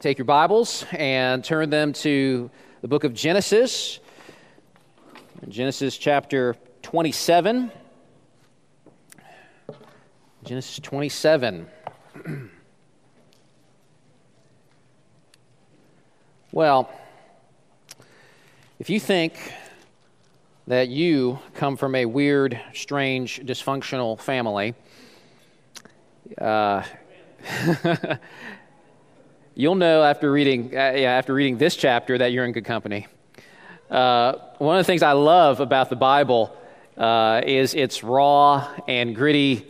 take your Bibles and turn them to the book of Genesis, Genesis chapter 27. Genesis 27. well, if you think that you come from a weird, strange, dysfunctional family, uh, you'll know after reading, uh, yeah, after reading this chapter that you're in good company. Uh, one of the things I love about the Bible uh, is its raw and gritty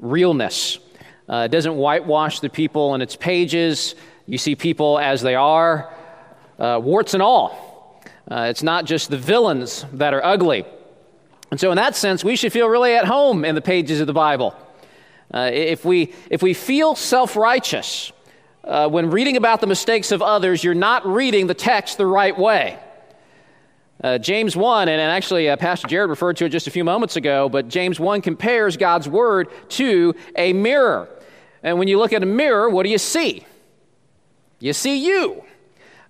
realness. Uh, it doesn't whitewash the people in its pages. You see people as they are, uh, warts and all. Uh, it's not just the villains that are ugly. And so, in that sense, we should feel really at home in the pages of the Bible. if, we, if we feel self righteous, uh, when reading about the mistakes of others, you're not reading the text the right way. Uh, James 1, and, actually uh, Pastor Jared referred to it just a few moments ago, but James 1 compares God's word to a mirror. And when you look at a mirror, what do you see? You see you.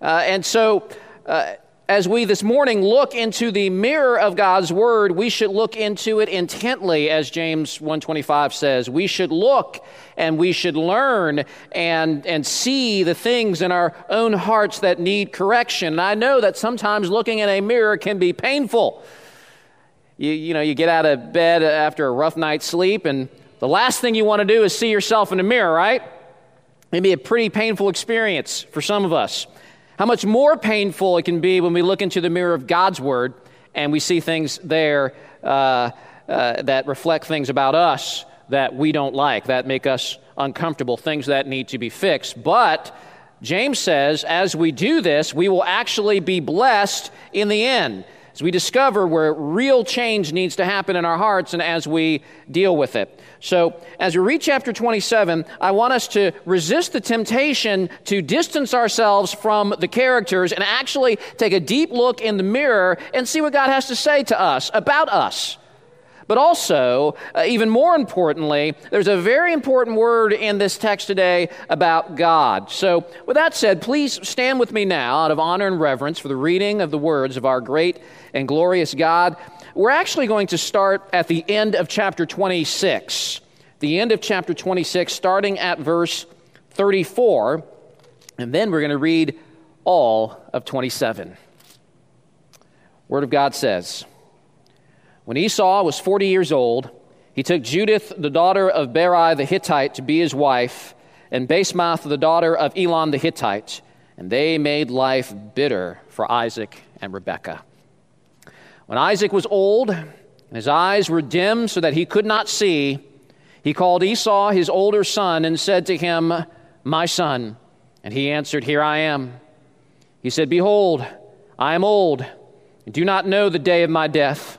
Uh, and so uh, as we this morning look into the mirror of God's word, we should look into it intently as James 125 says. We should look and we should learn and and see the things in our own hearts that need correction. And I know that sometimes looking in a mirror can be painful. You, you know, you get out of bed after a rough night's sleep and the last thing you want to do is see yourself in the mirror, right? It'd be a pretty painful experience for some of us. How much more painful it can be when we look into the mirror of God's Word and we see things there uh, uh, that reflect things about us that we don't like, that make us uncomfortable, things that need to be fixed. But James says, as we do this, we will actually be blessed in the end as we discover where real change needs to happen in our hearts and as we deal with it. So, as we read chapter 27, I want us to resist the temptation to distance ourselves from the characters and actually take a deep look in the mirror and see what God has to say to us about us. But also, uh, even more importantly, there's a very important word in this text today about God. So, with that said, please stand with me now out of honor and reverence for the reading of the words of our great and glorious God. We're actually going to start at the end of chapter 26. The end of chapter 26, starting at verse 34, and then we're going to read all of 27. Word of God says, when Esau was 40 years old, he took Judith, the daughter of Beeri the Hittite, to be his wife, and Basemath, the daughter of Elon the Hittite, and they made life bitter for Isaac and Rebekah. When Isaac was old, and his eyes were dim so that he could not see, he called Esau, his older son, and said to him, My son. And he answered, Here I am. He said, Behold, I am old, and do not know the day of my death.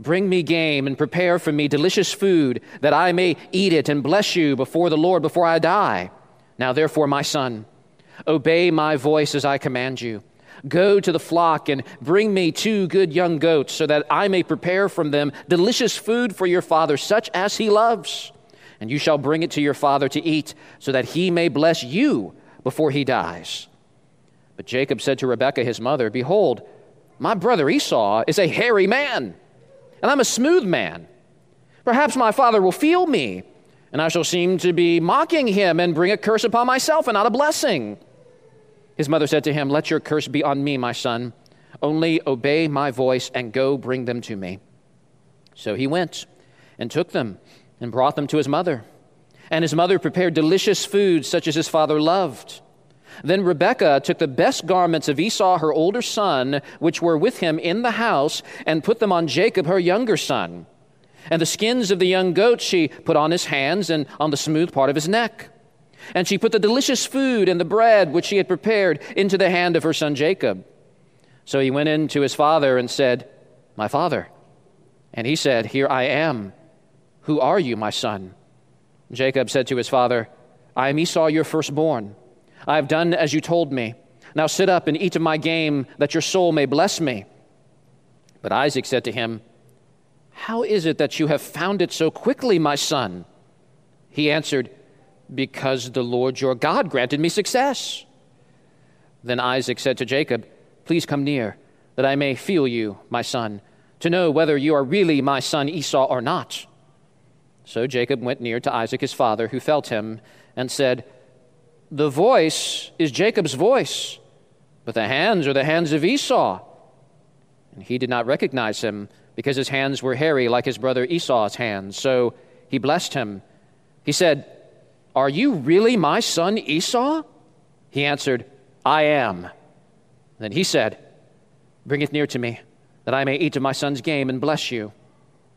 Bring me game and prepare for me delicious food, that I may eat it and bless you before the Lord before I die. Now, therefore, my son, obey my voice as I command you. Go to the flock and bring me two good young goats, so that I may prepare from them delicious food for your father, such as he loves. And you shall bring it to your father to eat, so that he may bless you before he dies. But Jacob said to Rebekah his mother, Behold, my brother Esau is a hairy man and I'm a smooth man. Perhaps my father will feel me, and I shall seem to be mocking him and bring a curse upon myself and not a blessing. His mother said to him, Let your curse be on me, my son. Only obey my voice and go bring them to me. So he went and took them and brought them to his mother. And his mother prepared delicious food such as his father loved. Then Rebekah took the best garments of Esau, her older son, which were with him in the house, and put them on Jacob, her younger son. And the skins of the young goats she put on his hands and on the smooth part of his neck. And she put the delicious food and the bread which she had prepared into the hand of her son Jacob. So he went in to his father and said, My father. And he said, Here I am. Who are you, my son? Jacob said to his father, I am Esau, your firstborn. I have done as you told me. Now sit up and eat of my game, that your soul may bless me. But Isaac said to him, How is it that you have found it so quickly, my son? He answered, Because the Lord your God granted me success. Then Isaac said to Jacob, Please come near, that I may feel you, my son, to know whether you are really my son Esau or not. So Jacob went near to Isaac his father, who felt him, and said, The voice is Jacob's voice, but the hands are the hands of Esau. And he did not recognize him, because his hands were hairy like his brother Esau's hands. So he blessed him. He said, Are you really my son Esau? He answered, I am. Then he said, Bring it near to me, that I may eat of my son's game and bless you.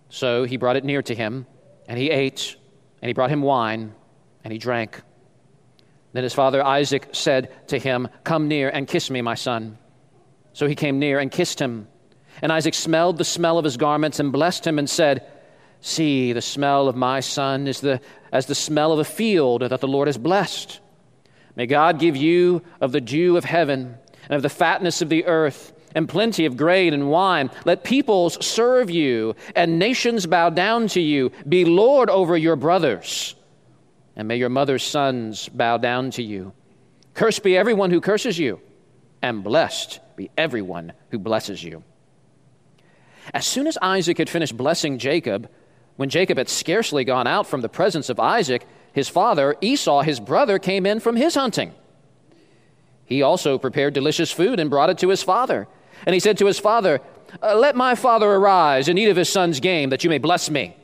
So he brought it near to him, and he ate, and he brought him wine, and he drank. Then his father Isaac said to him, Come near and kiss me, my son. So he came near and kissed him. And Isaac smelled the smell of his garments and blessed him and said, See, the smell of my son is the, as the smell of a field that the Lord has blessed. May God give you of the dew of heaven and of the fatness of the earth and plenty of grain and wine. Let peoples serve you and nations bow down to you. Be Lord over your brothers. And may your mother's sons bow down to you. Cursed be everyone who curses you, and blessed be everyone who blesses you. As soon as Isaac had finished blessing Jacob, when Jacob had scarcely gone out from the presence of Isaac, his father, Esau, his brother, came in from his hunting. He also prepared delicious food and brought it to his father. And he said to his father, uh, Let my father arise and eat of his son's game, that you may bless me.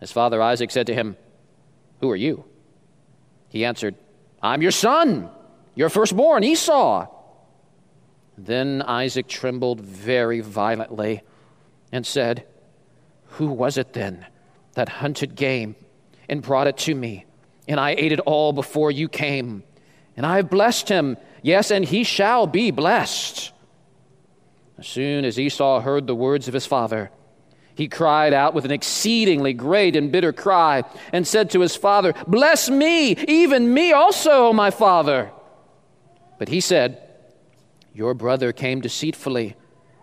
His father Isaac said to him, Who are you? He answered, I'm your son, your firstborn, Esau. Then Isaac trembled very violently and said, Who was it then that hunted game and brought it to me? And I ate it all before you came. And I have blessed him, yes, and he shall be blessed. As soon as Esau heard the words of his father, he cried out with an exceedingly great and bitter cry and said to his father, Bless me, even me also, O my father. But he said, Your brother came deceitfully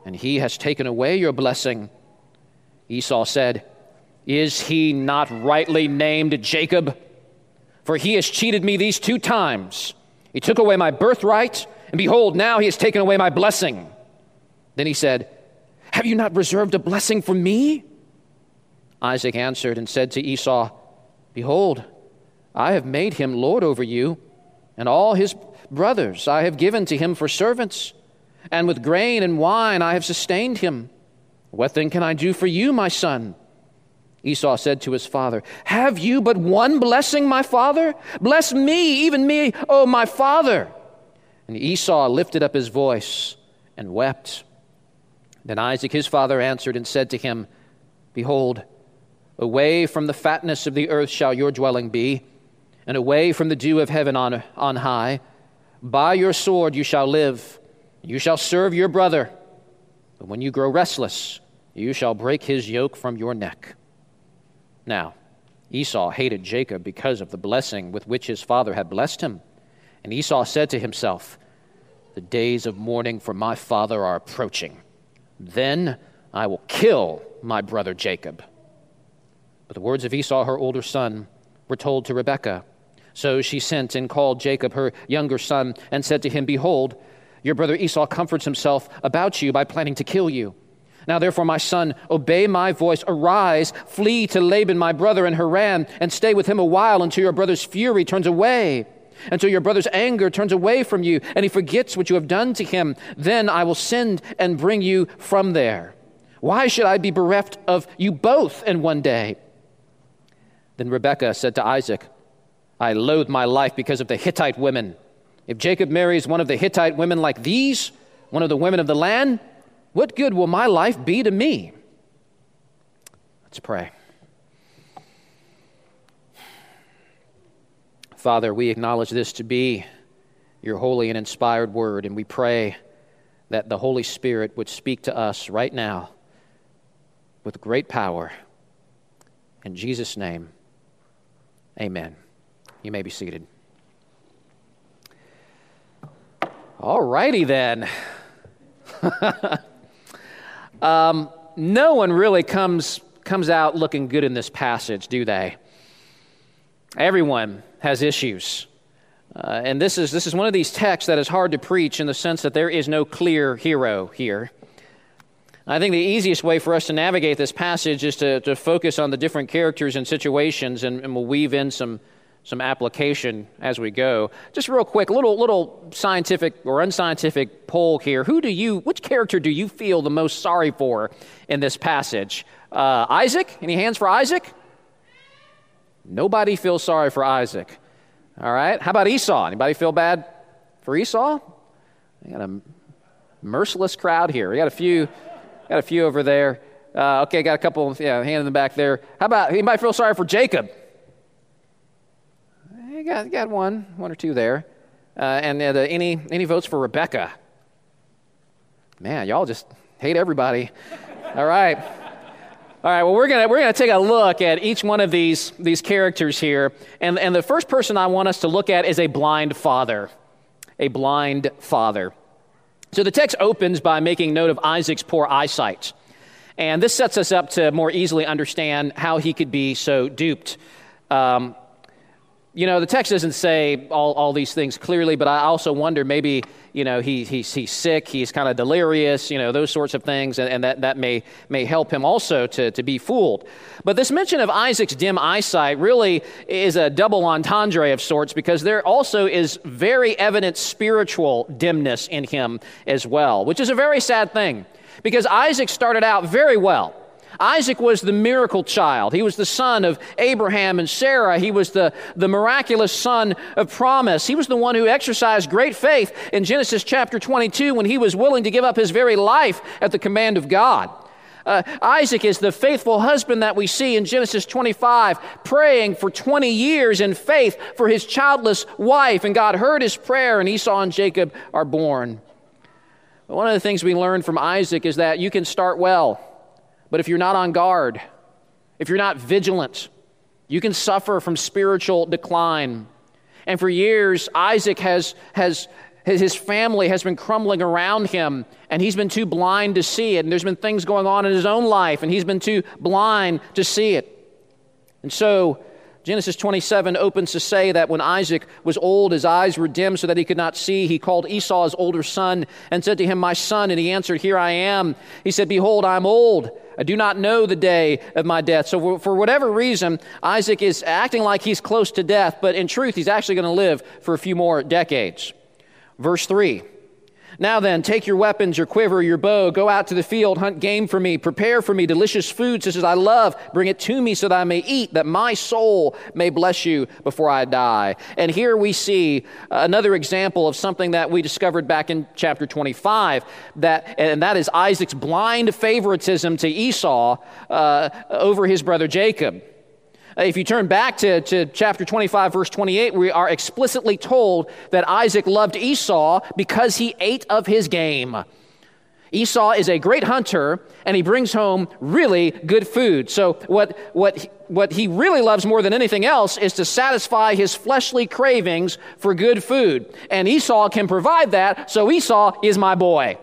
and he has taken away your blessing. Esau said, Is he not rightly named Jacob? For he has cheated me these two times. He took away my birthright, and behold, now he has taken away my blessing. Then he said, Have you not reserved a blessing for me? Isaac answered and said to Esau, Behold, I have made him lord over you, and all his brothers I have given to him for servants and with grain and wine I have sustained him. What then can I do for you, my son? Esau said to his father, Have you but one blessing, my father? Bless me, even me, oh my father. And Esau lifted up his voice and wept. Then Isaac his father answered and said to him, Behold, away from the fatness of the earth shall your dwelling be, and away from the dew of heaven on, on high. By your sword you shall live you shall serve your brother, but when you grow restless, you shall break his yoke from your neck. Now, Esau hated Jacob because of the blessing with which his father had blessed him. And Esau said to himself, The days of mourning for my father are approaching. Then I will kill my brother Jacob. But the words of Esau, her older son, were told to Rebekah. So she sent and called Jacob, her younger son, and said to him, Behold, your brother Esau comforts himself about you by planning to kill you. Now, therefore, my son, obey my voice. Arise, flee to Laban, my brother, in Haran, and stay with him a while until your brother's fury turns away, until your brother's anger turns away from you, and he forgets what you have done to him. Then I will send and bring you from there. Why should I be bereft of you both in one day? Then Rebekah said to Isaac, I loathe my life because of the Hittite women. If Jacob marries one of the Hittite women like these, one of the women of the land, what good will my life be to me? Let's pray. Father, we acknowledge this to be your holy and inspired word, and we pray that the Holy Spirit would speak to us right now with great power. In Jesus' name, amen. You may be seated. All righty then. um, no one really comes, comes out looking good in this passage, do they? Everyone has issues. Uh, and this is, this is one of these texts that is hard to preach in the sense that there is no clear hero here. I think the easiest way for us to navigate this passage is to, to focus on the different characters and situations, and, and we'll weave in some, some application as we go. Just real quick, a little, little scientific or unscientific poll here. Who do you, which character do you feel the most sorry for in this passage? Uh, Isaac? Any hands for Isaac? Nobody feels sorry for Isaac. All right. How about Esau? Anybody feel bad for Esau? We got a merciless crowd here. We got a few, got a few over there. Uh, okay, got a couple. Yeah, hand in the back there. How about anybody feel sorry for Jacob? You got, got one, one or two there. Uh, and uh, any any votes for Rebecca? Man, y'all just hate everybody. All right. All right, well, we're going we're gonna take a look at each one of these, these characters here. And, and the first person I want us to look at is a blind father. A blind father. So the text opens by making note of Isaac's poor eyesight. And this sets us up to more easily understand how he could be so duped. Um, you know, the text doesn't say all, all these things clearly, but I also wonder maybe, you know, he, he's, he's sick, he's kind of delirious, you know, those sorts of things, and, and, that, that may, may help him also to, to be fooled. But this mention of Isaac's dim eyesight really is a double entendre of sorts because there also is very evident spiritual dimness in him as well, which is a very sad thing because Isaac started out very well. Isaac was the miracle child. He was the son of Abraham and Sarah. He was the, the miraculous son of promise. He was the one who exercised great faith in Genesis chapter 22 when he was willing to give up his very life at the command of God. Uh, Isaac is the faithful husband that we see in Genesis 25, praying for 20 years in faith for his childless wife, and God heard his prayer, and Esau and Jacob are born. One of the things we learn from Isaac is that you can start well. But if you're not on guard, if you're not vigilant, you can suffer from spiritual decline. And for years, Isaac has, has, his family has been crumbling around him, and he's been too blind to see it. And there's been things going on in his own life, and he's been too blind to see it. And so, Genesis 27 opens to say that when Isaac was old, his eyes were dim so that he could not see. He called Esau his older son and said to him, My son. And he answered, Here I am. He said, Behold, I'm old. I do not know the day of my death. So, for whatever reason, Isaac is acting like he's close to death, but in truth, he's actually going to live for a few more decades. Verse 3 now then, take your weapons, your quiver, your bow, go out to the field, hunt game for me, prepare for me delicious food such as I love, bring it to me so that I may eat, that my soul may bless you before I die. And here we see another example of something that we discovered back in chapter 25, that, and that is Isaac's blind favoritism to Esau uh, over his brother Jacob. If you turn back to, to chapter 25, verse 28, we are explicitly told that Isaac loved Esau because he ate of his game. Esau is a great hunter and he brings home really good food. So, what, what, what he really loves more than anything else is to satisfy his fleshly cravings for good food. And Esau can provide that, so Esau is my boy.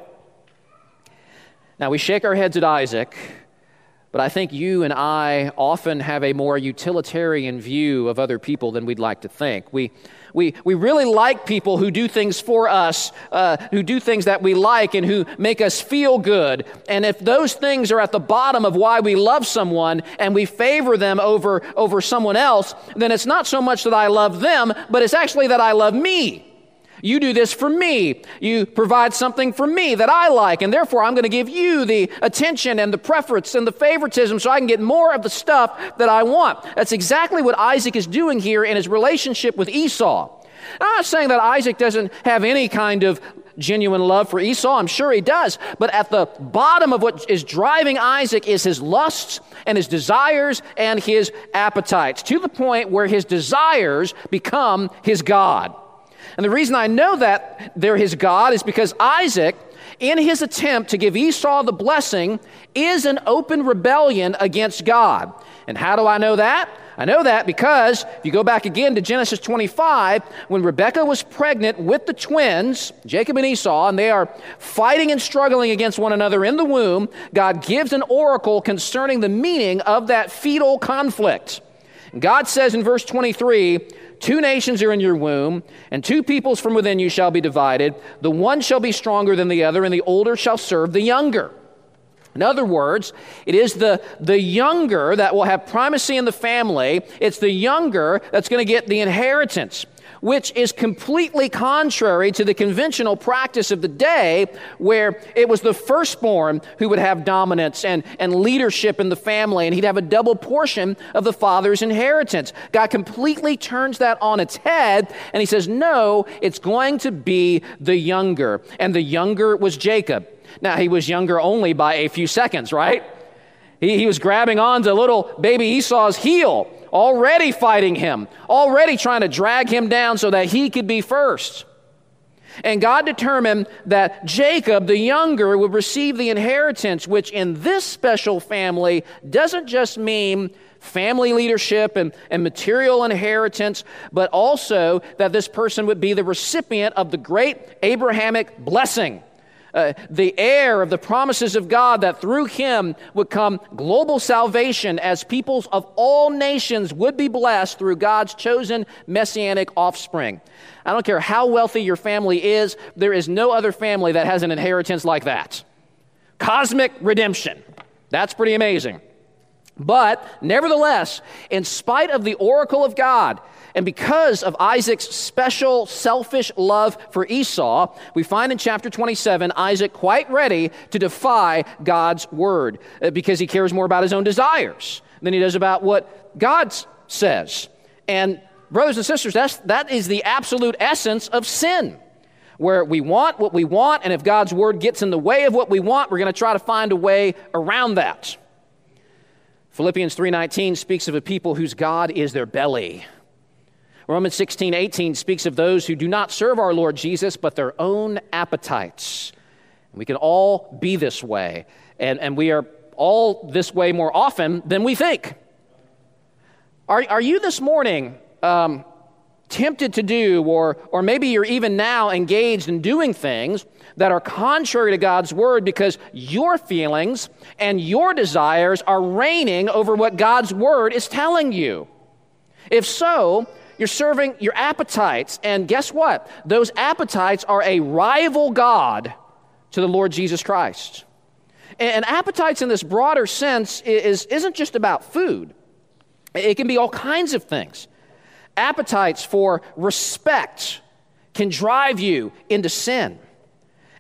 Now, we shake our heads at Isaac but I think you and I often have a more utilitarian view of other people than we'd like to think. We, we, we really like people who do things for us, uh, who do things that we like and who make us feel good. And if those things are at the bottom of why we love someone and we favor them over, over someone else, then it's not so much that I love them, but it's actually that I love me. You do this for me. You provide something for me that I like, and therefore I'm going to give you the attention and the preference and the favoritism so I can get more of the stuff that I want. That's exactly what Isaac is doing here in his relationship with Esau. I'm not saying that Isaac doesn't have any kind of genuine love for Esau? I'm sure he does. But at the bottom of what is driving Isaac is his lusts and his desires and his appetites, to the point where his desires become his God. And the reason I know that they're his God is because Isaac, in his attempt to give Esau the blessing, is an open rebellion against God. And how do I know that? I know that because if you go back again to Genesis 25, when Rebekah was pregnant with the twins, Jacob and Esau, and they are fighting and struggling against one another in the womb, God gives an oracle concerning the meaning of that fetal conflict. God says in verse 23, Two nations are in your womb, and two peoples from within you shall be divided. The one shall be stronger than the other, and the older shall serve the younger. In other words, it is the, the younger that will have primacy in the family. It's the younger that's going to get the inheritance, which is completely contrary to the conventional practice of the day where it was the firstborn who would have dominance and, and leadership in the family, and he'd have a double portion of the father's inheritance. God completely turns that on its head, and he says, No, it's going to be the younger. And the younger was Jacob. Now, he was younger only by a few seconds, right? He, he was grabbing onto little baby Esau's heel, already fighting him, already trying to drag him down so that he could be first. And God determined that Jacob, the younger, would receive the inheritance, which in this special family doesn't just mean family leadership and, and material inheritance, but also that this person would be the recipient of the great Abrahamic blessing uh, the heir of the promises of God, that through him would come global salvation as peoples of all nations would be blessed through God's chosen messianic offspring. I don't care how wealthy your family is, there is no other family that has an inheritance like that. Cosmic redemption. That's pretty amazing. But nevertheless, in spite of the oracle of God, and because of Isaac's special selfish love for Esau, we find in chapter 27 Isaac quite ready to defy God's word uh, because he cares more about his own desires than he does about what God says. And brothers and sisters, that's, that is the absolute essence of sin. Where we want what we want, and if God's word gets in the way of what we want, we're going to try to find a way around that. Philippians 3:19 speaks of a people whose God is their belly. Romans 16, 18 speaks of those who do not serve our Lord Jesus, but their own appetites. We can all be this way, and, and we are all this way more often than we think. Are, are you this morning um, tempted to do, or, or maybe you're even now engaged in doing things that are contrary to God's word because your feelings and your desires are reigning over what God's word is telling you. If so, you're serving your appetites, and guess what? Those appetites are a rival God to the Lord Jesus Christ. And appetites in this broader sense is, isn't just about food, it can be all kinds of things. Appetites for respect can drive you into sin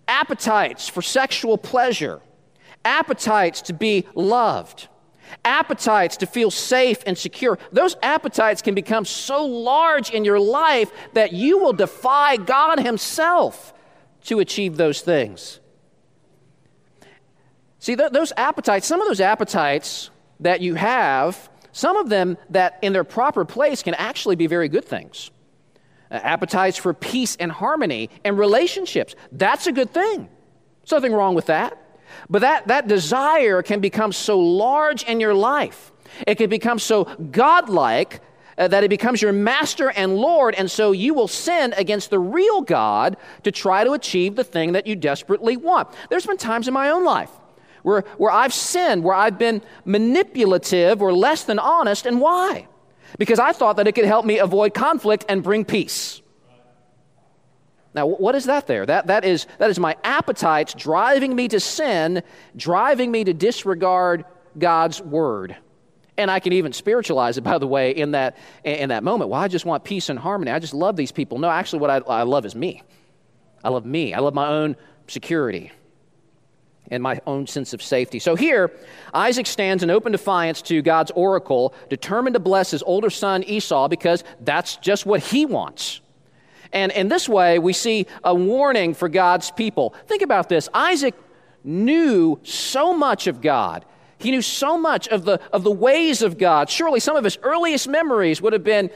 appetites for sexual pleasure, appetites to be loved, appetites to feel safe and secure. Those appetites can become so large in your life that you will defy God Himself to achieve those things. See, th- those appetites, some of those appetites that you have, some of them that in their proper place can actually be very good things. Uh, appetites for peace and harmony and relationships. That's a good thing. There's nothing wrong with that. But that, that desire can become so large in your life, it can become so godlike uh, that it becomes your master and Lord, and so you will sin against the real God to try to achieve the thing that you desperately want. There's been times in my own life where, where I've sinned, where I've been manipulative or less than honest, and why? because I thought that it could help me avoid conflict and bring peace. Now, what is that there? That, that, is, that is my appetites driving me to sin, driving me to disregard God's word. And I can even spiritualize it, by the way, in that, in that moment. Well, I just want peace and harmony. I just love these people. No, actually, what I, I love is me. I love me. I love my own security and my own sense of safety. So here, Isaac stands in open defiance to God's oracle, determined to bless his older son Esau because that's just what he wants. And in this way, we see a warning for God's people. Think about this Isaac knew so much of God. He knew so much of the, of the ways of God. Surely some of his earliest memories would have been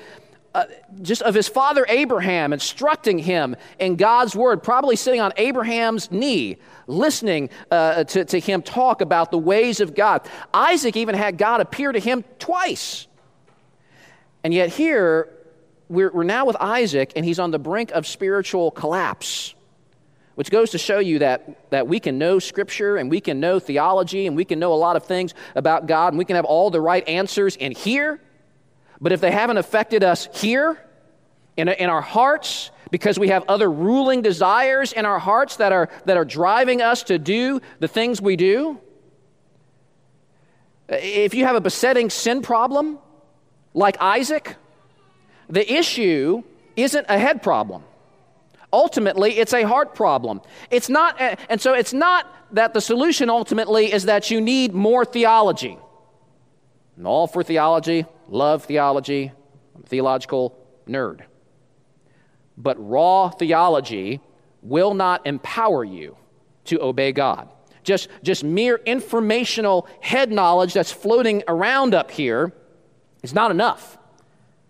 uh, just of his father Abraham instructing him in God's word, probably sitting on Abraham's knee, listening uh, to, to him talk about the ways of God. Isaac even had God appear to him twice. And yet, here, we're, we're now with Isaac, and he's on the brink of spiritual collapse which goes to show you that, that we can know Scripture and we can know theology and we can know a lot of things about God and we can have all the right answers in here. But if they haven't affected us here, in, in our hearts, because we have other ruling desires in our hearts that are, that are driving us to do the things we do, if you have a besetting sin problem, like Isaac, the issue isn't a head problem. Ultimately, it's a heart problem. It's not, and so it's not that the solution ultimately is that you need more theology. I'm all for theology, love theology, I'm a theological nerd. But raw theology will not empower you to obey God. Just, just mere informational head knowledge that's floating around up here is not enough.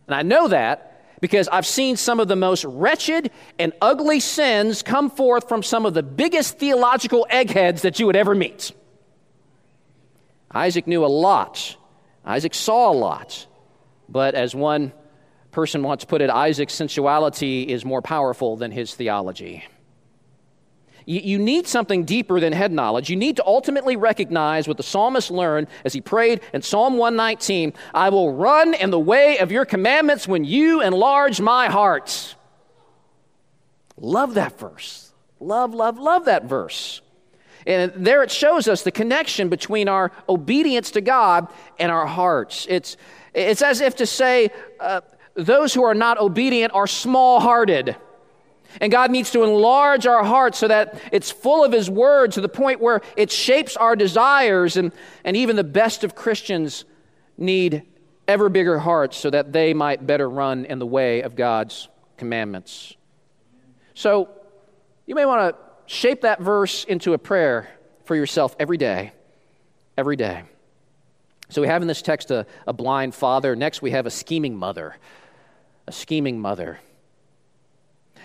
And I know that because I've seen some of the most wretched and ugly sins come forth from some of the biggest theological eggheads that you would ever meet. Isaac knew a lot, Isaac saw a lot, but as one person once put it, Isaac's sensuality is more powerful than his theology. You, you need something deeper than head knowledge. You need to ultimately recognize what the psalmist learned as he prayed in Psalm 119 I will run in the way of your commandments when you enlarge my heart. Love that verse. Love, love, love that verse. And there it shows us the connection between our obedience to God and our hearts. It's, it's as if to say, uh, those who are not obedient are small hearted. And God needs to enlarge our hearts so that it's full of His Word to the point where it shapes our desires. And, and even the best of Christians need ever bigger hearts so that they might better run in the way of God's commandments. So you may want to shape that verse into a prayer for yourself every day. Every day. So we have in this text a, a blind father. Next, we have a scheming mother. A scheming mother.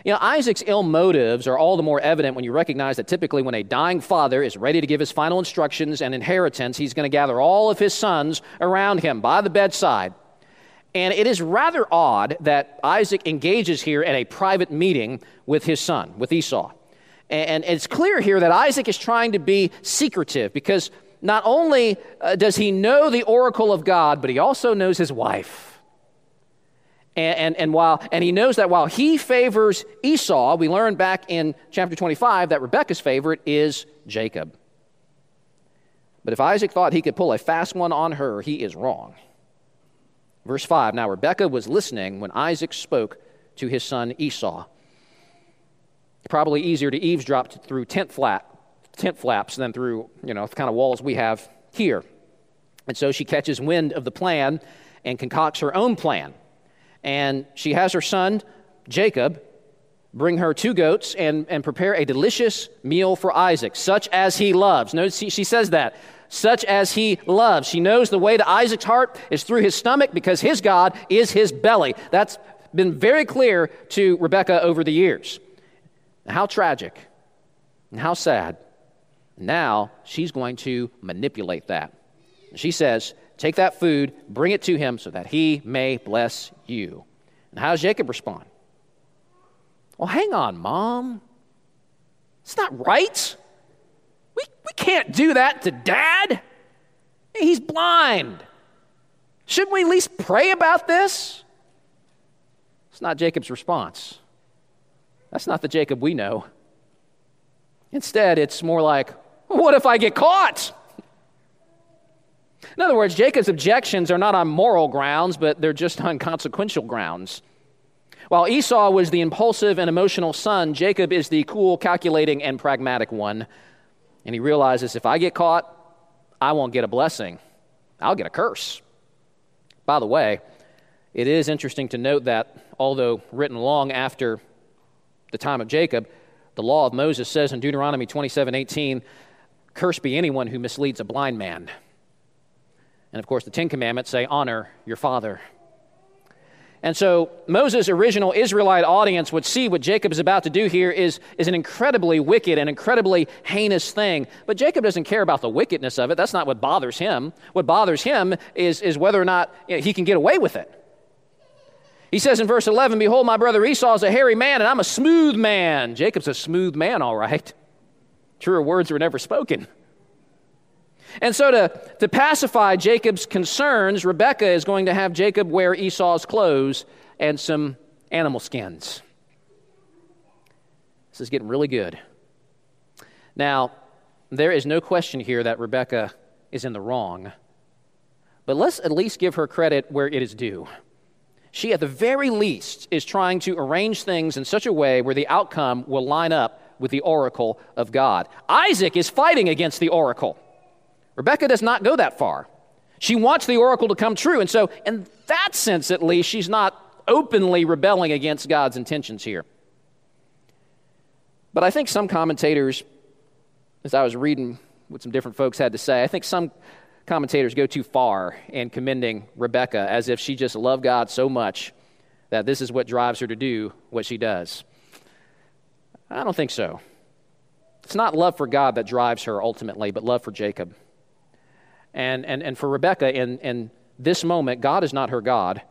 You know, Isaac's ill motives are all the more evident when you recognize that typically when a dying father is ready to give his final instructions and inheritance, he's going to gather all of his sons around him by the bedside. And it is rather odd that Isaac engages here at a private meeting with his son, with Esau. And it's clear here that Isaac is trying to be secretive because not only uh, does he know the oracle of God, but he also knows his wife. And, and, and, while, and he knows that while he favors Esau, we learn back in chapter 25 that Rebekah's favorite is Jacob. But if Isaac thought he could pull a fast one on her, he is wrong. Verse 5 Now Rebekah was listening when Isaac spoke to his son Esau. Probably easier to eavesdrop through tent, flat, tent flaps than through, you know, the kind of walls we have here. And so she catches wind of the plan and concocts her own plan and she has her son, Jacob, bring her two goats and, and prepare a delicious meal for Isaac, such as he loves. Notice she, she says that. Such as he loves. She knows the way to Isaac's heart is through his stomach because his God is his belly. That's been very clear to Rebecca over the years. How tragic and how sad. Now she's going to manipulate that. She says, Take that food, bring it to him so that he may bless you. And how does Jacob respond? Well, hang on, mom. It's not right. We, we can't do that to dad. He's blind. Shouldn't we at least pray about this? It's not Jacob's response. That's not the Jacob we know. Instead, it's more like, what if I get caught? In other words, Jacob's objections are not on moral grounds, but they're just on consequential grounds. While Esau was the impulsive and emotional son, Jacob is the cool, calculating, and pragmatic one. And he realizes if I get caught, I won't get a blessing, I'll get a curse. By the way, it is interesting to note that although written long after the time of Jacob, the law of Moses says in Deuteronomy 27 18, Cursed be anyone who misleads a blind man. And of course, the Ten Commandments say, Honor your father. And so Moses' original Israelite audience would see what Jacob is about to do here is, is an incredibly wicked and incredibly heinous thing. But Jacob doesn't care about the wickedness of it. That's not what bothers him. What bothers him is, is whether or not you know, he can get away with it. He says in verse 11, Behold, my brother Esau is a hairy man, and I'm a smooth man. Jacob's a smooth man, all right. Truer words were never spoken. And so, to, to pacify Jacob's concerns, Rebekah is going to have Jacob wear Esau's clothes and some animal skins. This is getting really good. Now, there is no question here that Rebekah is in the wrong, but let's at least give her credit where it is due. She, at the very least, is trying to arrange things in such a way where the outcome will line up with the oracle of God. Isaac is fighting against the oracle. Rebecca does not go that far. She wants the oracle to come true. And so, in that sense at least, she's not openly rebelling against God's intentions here. But I think some commentators, as I was reading what some different folks had to say, I think some commentators go too far in commending Rebecca as if she just loved God so much that this is what drives her to do what she does. I don't think so. It's not love for God that drives her ultimately, but love for Jacob. And, and, and for Rebecca, in, in this moment, God is not her God.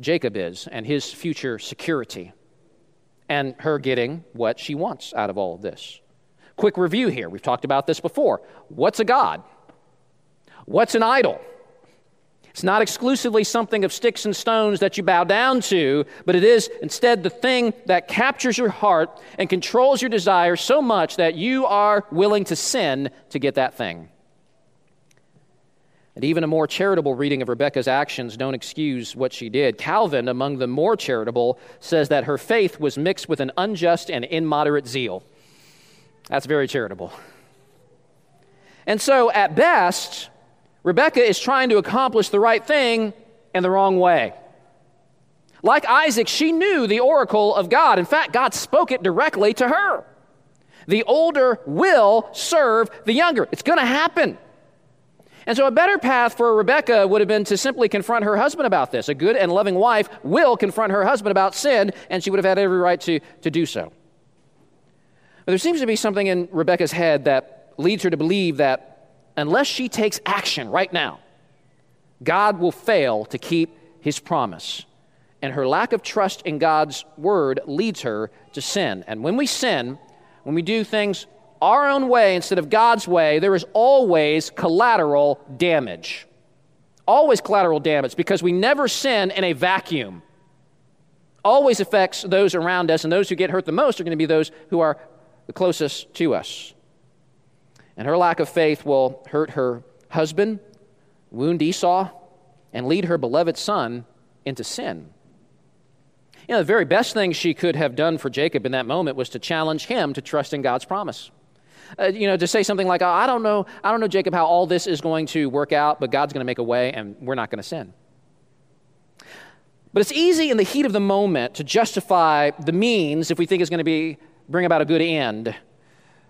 Jacob is, and his future security, and her getting what she wants out of all of this. Quick review here. We've talked about this before. What's a God? What's an idol? It's not exclusively something of sticks and stones that you bow down to, but it is instead the thing that captures your heart and controls your desire so much that you are willing to sin to get that thing. And even a more charitable reading of Rebecca's actions don't excuse what she did. Calvin, among the more charitable, says that her faith was mixed with an unjust and immoderate zeal. That's very charitable. And so, at best, Rebecca is trying to accomplish the right thing in the wrong way. Like Isaac, she knew the oracle of God. In fact, God spoke it directly to her. The older will serve the younger. It's going to happen. And so, a better path for Rebecca would have been to simply confront her husband about this. A good and loving wife will confront her husband about sin, and she would have had every right to, to do so. But there seems to be something in Rebecca's head that leads her to believe that unless she takes action right now, God will fail to keep his promise. And her lack of trust in God's word leads her to sin. And when we sin, when we do things our own way instead of God's way, there is always collateral damage. Always collateral damage because we never sin in a vacuum. Always affects those around us, and those who get hurt the most are going to be those who are the closest to us. And her lack of faith will hurt her husband, wound Esau, and lead her beloved son into sin. You know, the very best thing she could have done for Jacob in that moment was to challenge him to trust in God's promise uh, you know, to say something like, I don't know, I don't know, Jacob, how all this is going to work out, but God's going to make a way and we're not going to sin. But it's easy in the heat of the moment to justify the means if we think it's going to be bring about a good end.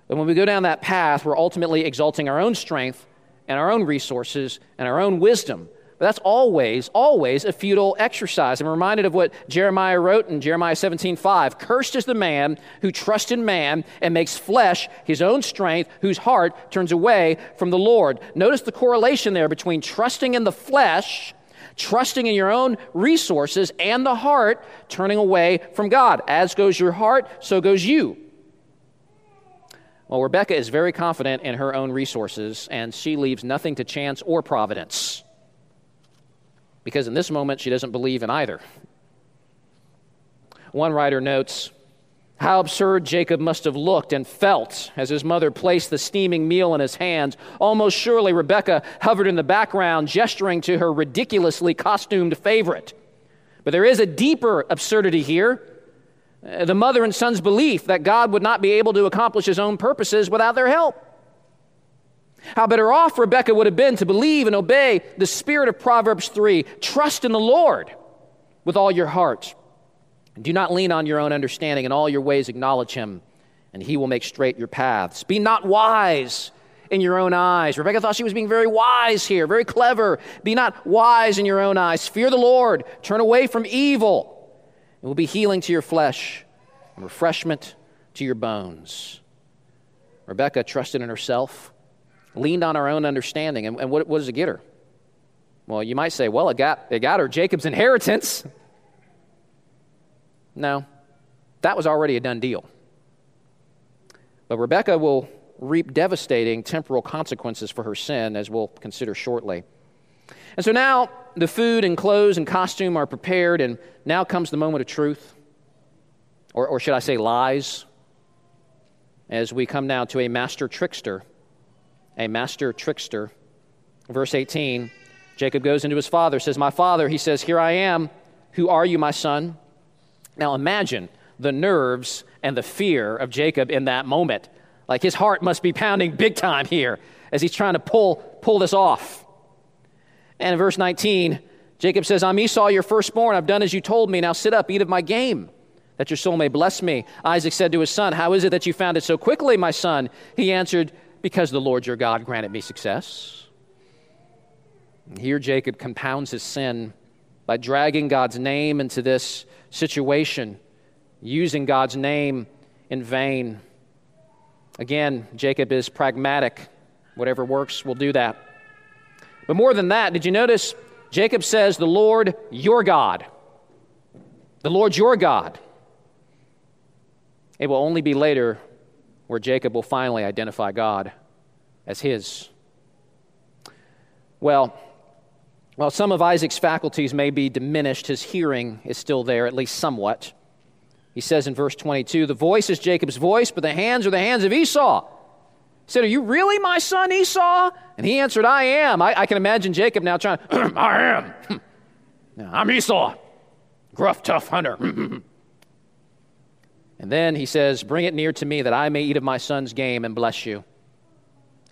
But when we go down that path, we're ultimately exalting our own strength and our own resources and our own wisdom that's always, always a futile exercise. I'm reminded of what Jeremiah wrote in Jeremiah 17 5. Cursed is the man who trusts in man and makes flesh his own strength, whose heart turns away from the Lord. Notice the correlation there between trusting in the flesh, trusting in your own resources, and the heart turning away from God. As goes your heart, so goes you. Well, Rebecca is very confident in her own resources, and she leaves nothing to chance or providence because in this moment she doesn't believe in either. One writer notes how absurd Jacob must have looked and felt as his mother placed the steaming meal in his hands. Almost surely Rebecca hovered in the background, gesturing to her ridiculously costumed favorite. But there is a deeper absurdity here. Uh, the mother and son's belief that God would not be able to accomplish his own purposes without their help. How better off Rebecca would have been to believe and obey the spirit of Proverbs 3 trust in the Lord with all your heart. Do not lean on your own understanding. In all your ways, acknowledge him, and he will make straight your paths. Be not wise in your own eyes. Rebecca thought she was being very wise here, very clever. Be not wise in your own eyes. Fear the Lord. Turn away from evil. It will be healing to your flesh and refreshment to your bones. Rebecca trusted in herself, leaned on our own understanding. And, and what, what does it get her? Well, you might say, well, it got, it got her Jacob's inheritance. No, that was already a done deal. But Rebecca will reap devastating temporal consequences for her sin, as we'll consider shortly. And so now the food and clothes and costume are prepared, and now comes the moment of truth, or, or should I say lies, as we come now to a master trickster. A master trickster. Verse 18 Jacob goes into his father, says, My father, he says, Here I am. Who are you, my son? Now imagine the nerves and the fear of Jacob in that moment. Like his heart must be pounding big time here as he's trying to pull, pull this off. And in verse 19, Jacob says, I'm Esau, your firstborn. I've done as you told me. Now sit up, eat of my game, that your soul may bless me. Isaac said to his son, How is it that you found it so quickly, my son? He answered, Because the Lord your God granted me success. Here, Jacob compounds his sin by dragging God's name into this situation, using God's name in vain. Again, Jacob is pragmatic. Whatever works, we'll do that. But more than that, did you notice Jacob says, The Lord your God? The Lord your God. It will only be later where Jacob will finally identify God as his. Well, while some of Isaac's faculties may be diminished, his hearing is still there, at least somewhat. He says in verse 22 The voice is Jacob's voice, but the hands are the hands of Esau. He said, Are you really my son Esau? And he answered, I am. I, I can imagine Jacob now trying, I am. I'm Esau, gruff, tough hunter. and then he says, Bring it near to me that I may eat of my son's game and bless you.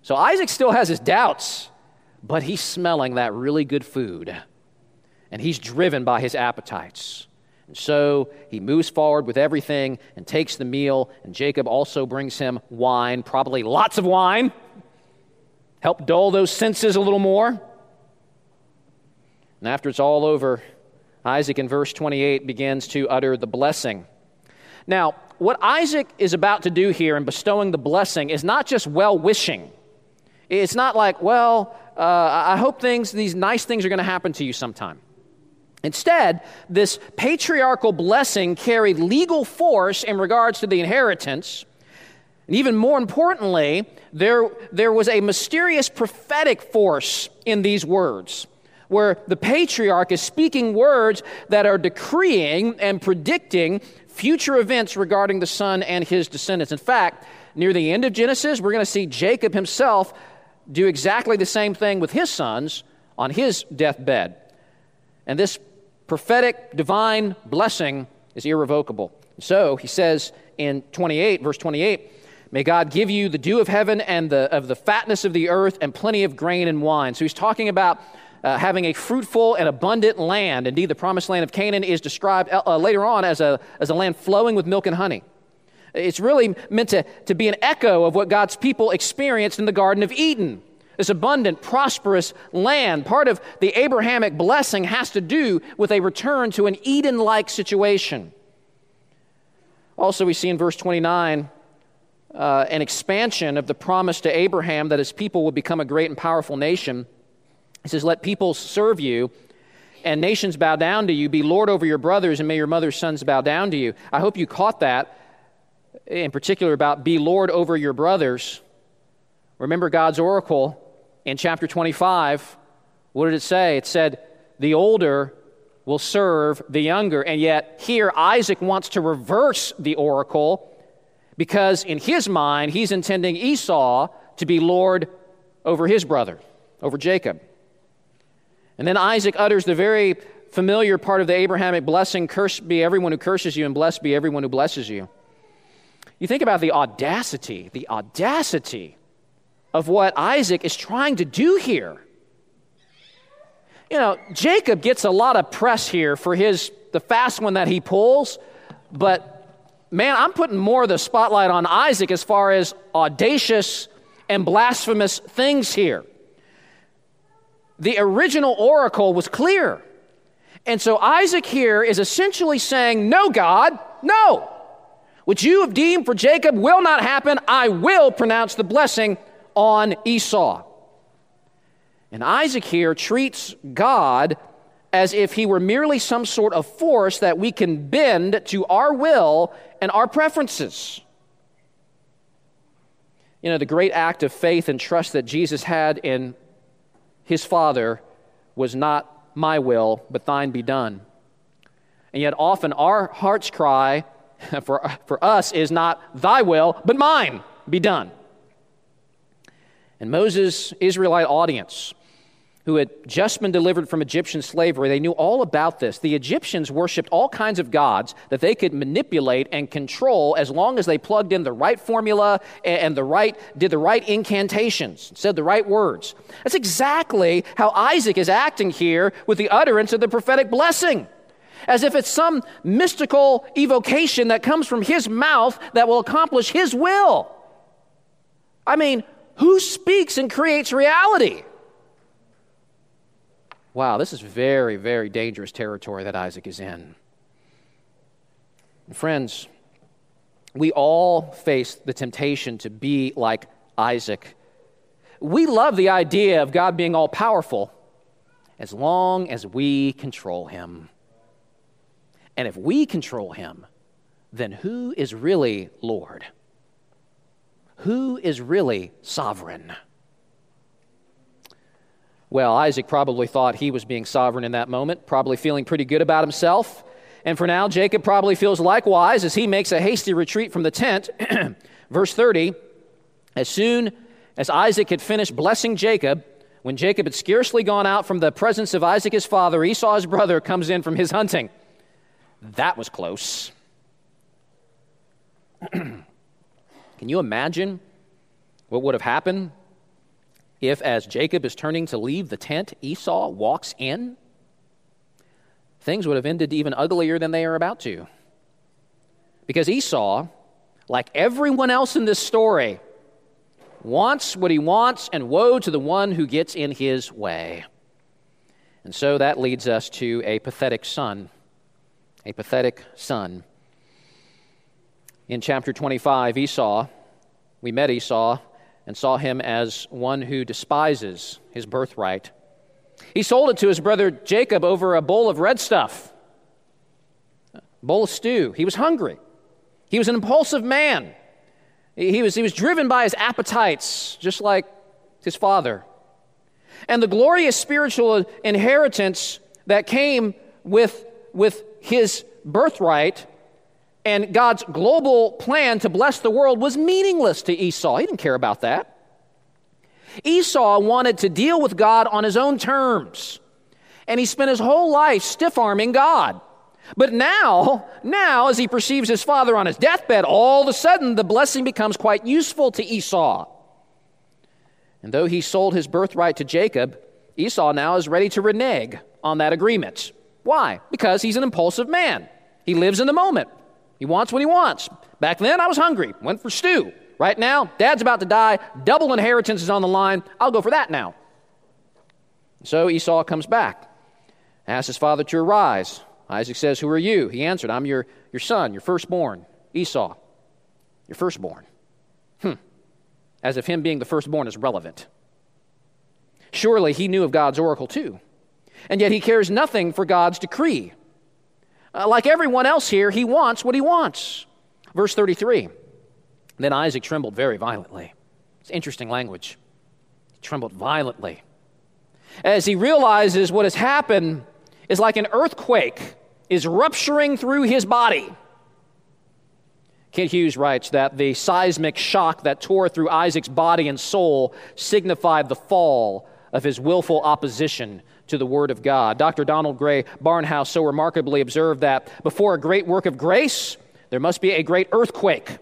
So Isaac still has his doubts, but he's smelling that really good food. And he's driven by his appetites. And so he moves forward with everything and takes the meal, and Jacob also brings him wine, probably lots of wine. Help dull those senses a little more. And after it's all over, Isaac in verse 28 begins to utter the blessing. Now, what Isaac is about to do here in bestowing the blessing is not just well wishing. It's not like, well, uh, I hope things, these nice things are going to happen to you sometime. Instead, this patriarchal blessing carried legal force in regards to the inheritance. And even more importantly, there, there was a mysterious prophetic force in these words, where the patriarch is speaking words that are decreeing and predicting future events regarding the son and his descendants. In fact, near the end of Genesis, we're going to see Jacob himself do exactly the same thing with his sons on his deathbed. And this prophetic divine blessing is irrevocable. So he says in 28, verse 28, May God give you the dew of heaven and the, of the fatness of the earth and plenty of grain and wine. So he's talking about uh, having a fruitful and abundant land. Indeed, the promised land of Canaan is described uh, uh later on as a, as a land flowing with milk and honey. It's really meant to, to be an echo of what God's people experienced in the Garden of Eden this abundant, prosperous land. Part of the Abrahamic blessing has to do with a return to an Eden like situation. Also, we see in verse 29 uh, an expansion of the promise to Abraham that his people would become a great and powerful nation. He says, Let people serve you and nations bow down to you. Be Lord over your brothers, and may your mother's sons bow down to you. I hope you caught that, in particular, about be Lord over your brothers. Remember God's oracle in chapter 25, what did it say? It said, the older will serve the younger. And yet, here, Isaac wants to reverse the oracle because, in his mind, he's intending Esau to be Lord over his brother, over Jacob. And then Isaac utters the very familiar part of the Abrahamic blessing Cursed be everyone who curses you, and blessed be everyone who blesses you. You think about the audacity, the audacity of what Isaac is trying to do here. You know, Jacob gets a lot of press here for his the fast one that he pulls, But man, I'm putting more of the spotlight on Isaac as far as audacious and blasphemous things here. The original oracle was clear. And so Isaac here is essentially saying, No, God, no. What you have deemed for Jacob will not happen. I will pronounce the blessing on Esau. And Isaac here treats God as if he were merely some sort of force that we can bend to our will and our preferences. You know, the great act of faith and trust that Jesus had in his Father was not my will, but thine be done. And yet, often our heart's cry for, for us is not thy will, but mine be done. And Moses' Israelite audience who had just been delivered from Egyptian slavery, they knew all about this. The Egyptians worshiped all kinds of gods that they could manipulate and control as long as they plugged in the right formula and the right, did the right incantations, said the right words. That's exactly how Isaac is acting here with the utterance of the prophetic blessing. As if it's some mystical evocation that comes from his mouth that will accomplish his will. I mean, who speaks and creates reality? Wow, this is very, very dangerous territory that Isaac is in. Friends, we all face the temptation to be like Isaac. We love the idea of God being all powerful as long as we control him. And if we control him, then who is really Lord? Who is really sovereign? Well, Isaac probably thought he was being sovereign in that moment, probably feeling pretty good about himself. And for now, Jacob probably feels likewise as he makes a hasty retreat from the tent. Verse 30 As soon as Isaac had finished blessing Jacob, when Jacob had scarcely gone out from the presence of Isaac his father, Esau his brother comes in from his hunting. That was close. Can you imagine what would have happened if, as Jacob is turning to leave the tent, Esau walks in, things would have ended even uglier than they are about to. Because Esau, like everyone else in this story, wants what he wants, and woe to the one who gets in his way. And so that leads us to a pathetic son. A pathetic son. In chapter 25, Esau, we met Esau and saw him as one who despises his birthright. He sold it to his brother Jacob over a bowl of red stuff, a bowl of stew. He was hungry. He was an impulsive man. He was, he was driven by his appetites, just like his father. And the glorious spiritual inheritance that came with, with his birthright and God's global plan to bless the world was meaningless to Esau. He didn't care about that. Esau wanted to deal with God on his own terms, and he spent his whole life stiff arming God. But now, now, as he perceives his father on his deathbed, all of a sudden the blessing becomes quite useful to Esau. And though he sold his birthright to Jacob, Esau now is ready to renege on that agreement. Why? Because he's an impulsive man. He lives in the moment. He wants what he wants. Back then, I was hungry, went for stew. Right now, dad's about to die, double inheritance is on the line. I'll go for that now. So Esau comes back, asks his father to arise. Isaac says, Who are you? He answered, I'm your, your son, your firstborn, Esau, your firstborn. Hmm. As if him being the firstborn is relevant. Surely he knew of God's oracle too. And yet he cares nothing for God's decree. Uh, like everyone else here, he wants what he wants. Verse 33 Then Isaac trembled very violently. It's interesting language. He trembled violently. As he realizes what has happened is like an earthquake is rupturing through his body. Kent Hughes writes that the seismic shock that tore through Isaac's body and soul signified the fall of his willful opposition to the Word of God. Dr. Donald Grey Barnhouse so remarkably observed that before a great work of grace, there must be a great earthquake.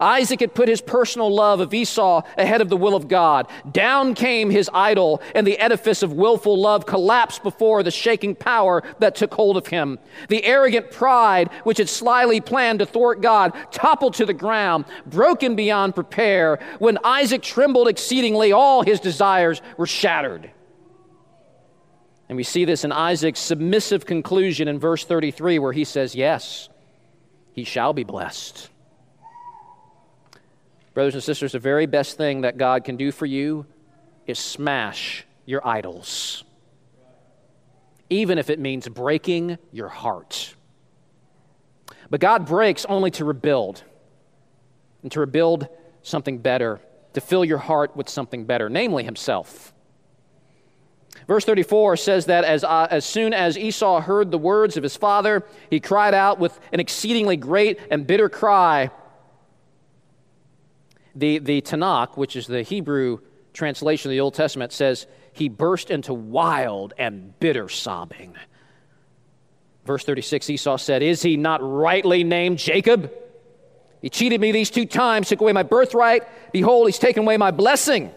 Isaac had put his personal love of Esau ahead of the will of God. Down came his idol, and the edifice of willful love collapsed before the shaking power that took hold of him. The arrogant pride, which had slyly planned to thwart God, toppled to the ground, broken beyond repair. When Isaac trembled exceedingly, all his desires were shattered. And we see this in Isaac's submissive conclusion in verse 33, where he says, Yes, he shall be blessed. Brothers and sisters, the very best thing that God can do for you is smash your idols, even if it means breaking your heart. But God breaks only to rebuild, and to rebuild something better, to fill your heart with something better, namely Himself. Verse 34 says that as, uh, as soon as Esau heard the words of his father, he cried out with an exceedingly great and bitter cry the, the Tanakh, which is the Hebrew translation of the Old Testament, says he burst into wild and bitter sobbing. Verse 36 Esau said, Is he not rightly named Jacob? He cheated me these two times, took away my birthright. Behold, he's taken away my blessing.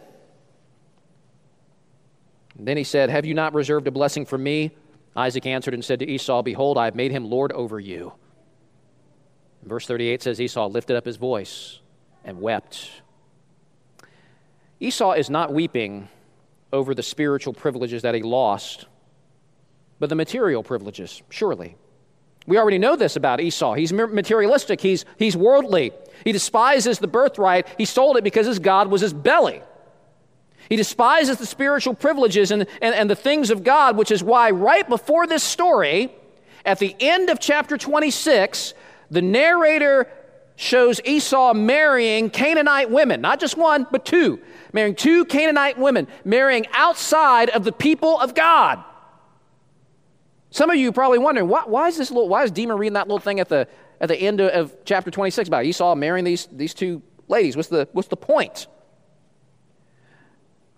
Then he said, Have you not reserved a blessing for me? Isaac answered and said to Esau, Behold, I have made him Lord over you. verse 38 says, Esau lifted up his voice and wept. Esau is not weeping over the spiritual privileges that he lost, but the material privileges, surely. We already know this about Esau. He's materialistic, he's, he's worldly. He despises the birthright. He sold it because his God was his belly. He despises the spiritual privileges and, and, and the things of God, which is why, right before this story, at the end of chapter 26, the narrator shows Esau marrying Canaanite women, not just one, but two. Marrying two Canaanite women, marrying outside of the people of God. Some of you probably wondering, why, why is this little, why is Deemer reading that little thing at the, at the end of, of chapter 26 about Esau marrying these, these two ladies? What's the, what's the point?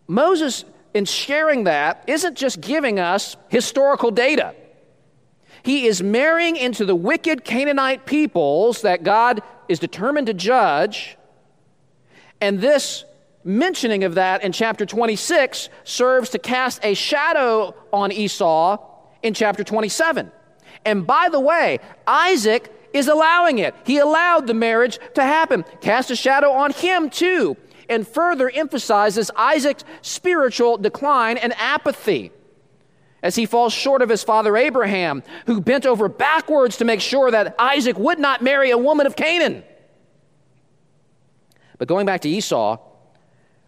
Moses, in sharing that, isn't just giving us historical data. He is marrying into the wicked Canaanite peoples that God is determined to judge. And this mentioning of that in chapter 26 serves to cast a shadow on Esau in chapter 27. And by the way, Isaac is allowing it. He allowed the marriage to happen, cast a shadow on him too, and further emphasizes Isaac's spiritual decline and apathy as he falls short of his father Abraham, who bent over backwards to make sure that Isaac would not marry a woman of Canaan. But going back to Esau,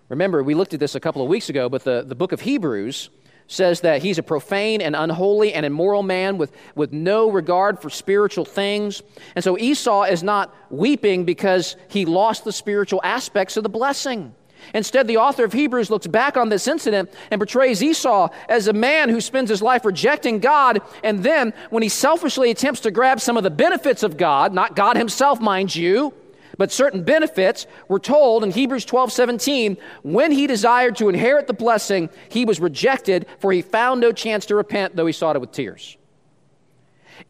remember, we looked at this a couple of weeks ago, but the, the book of Hebrews says that he's a profane and unholy and immoral man with, with no regard for spiritual things. And so Esau is not weeping because he lost the spiritual aspects of the blessing. Instead, the author of Hebrews looks back on this incident and portrays Esau as a man who spends his life rejecting God, and then, when he selfishly attempts to grab some of the benefits of God, not God himself, mind you, but certain benefits, we're told in Hebrews 12 17, when he desired to inherit the blessing, he was rejected, for he found no chance to repent, though he sought it with tears.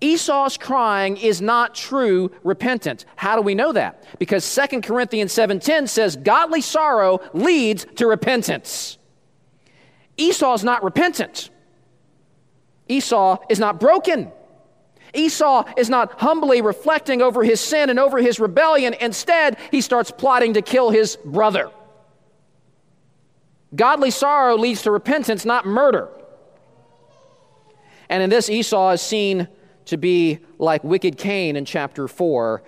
Esau's crying is not true repentance. How do we know that? Because 2 Corinthians 7:10 says godly sorrow leads to repentance. Esau's not repentant. Esau is not broken. Esau is not humbly reflecting over his sin and over his rebellion. Instead, he starts plotting to kill his brother. Godly sorrow leads to repentance, not murder. And in this, Esau is seen to be like wicked Cain in chapter 4,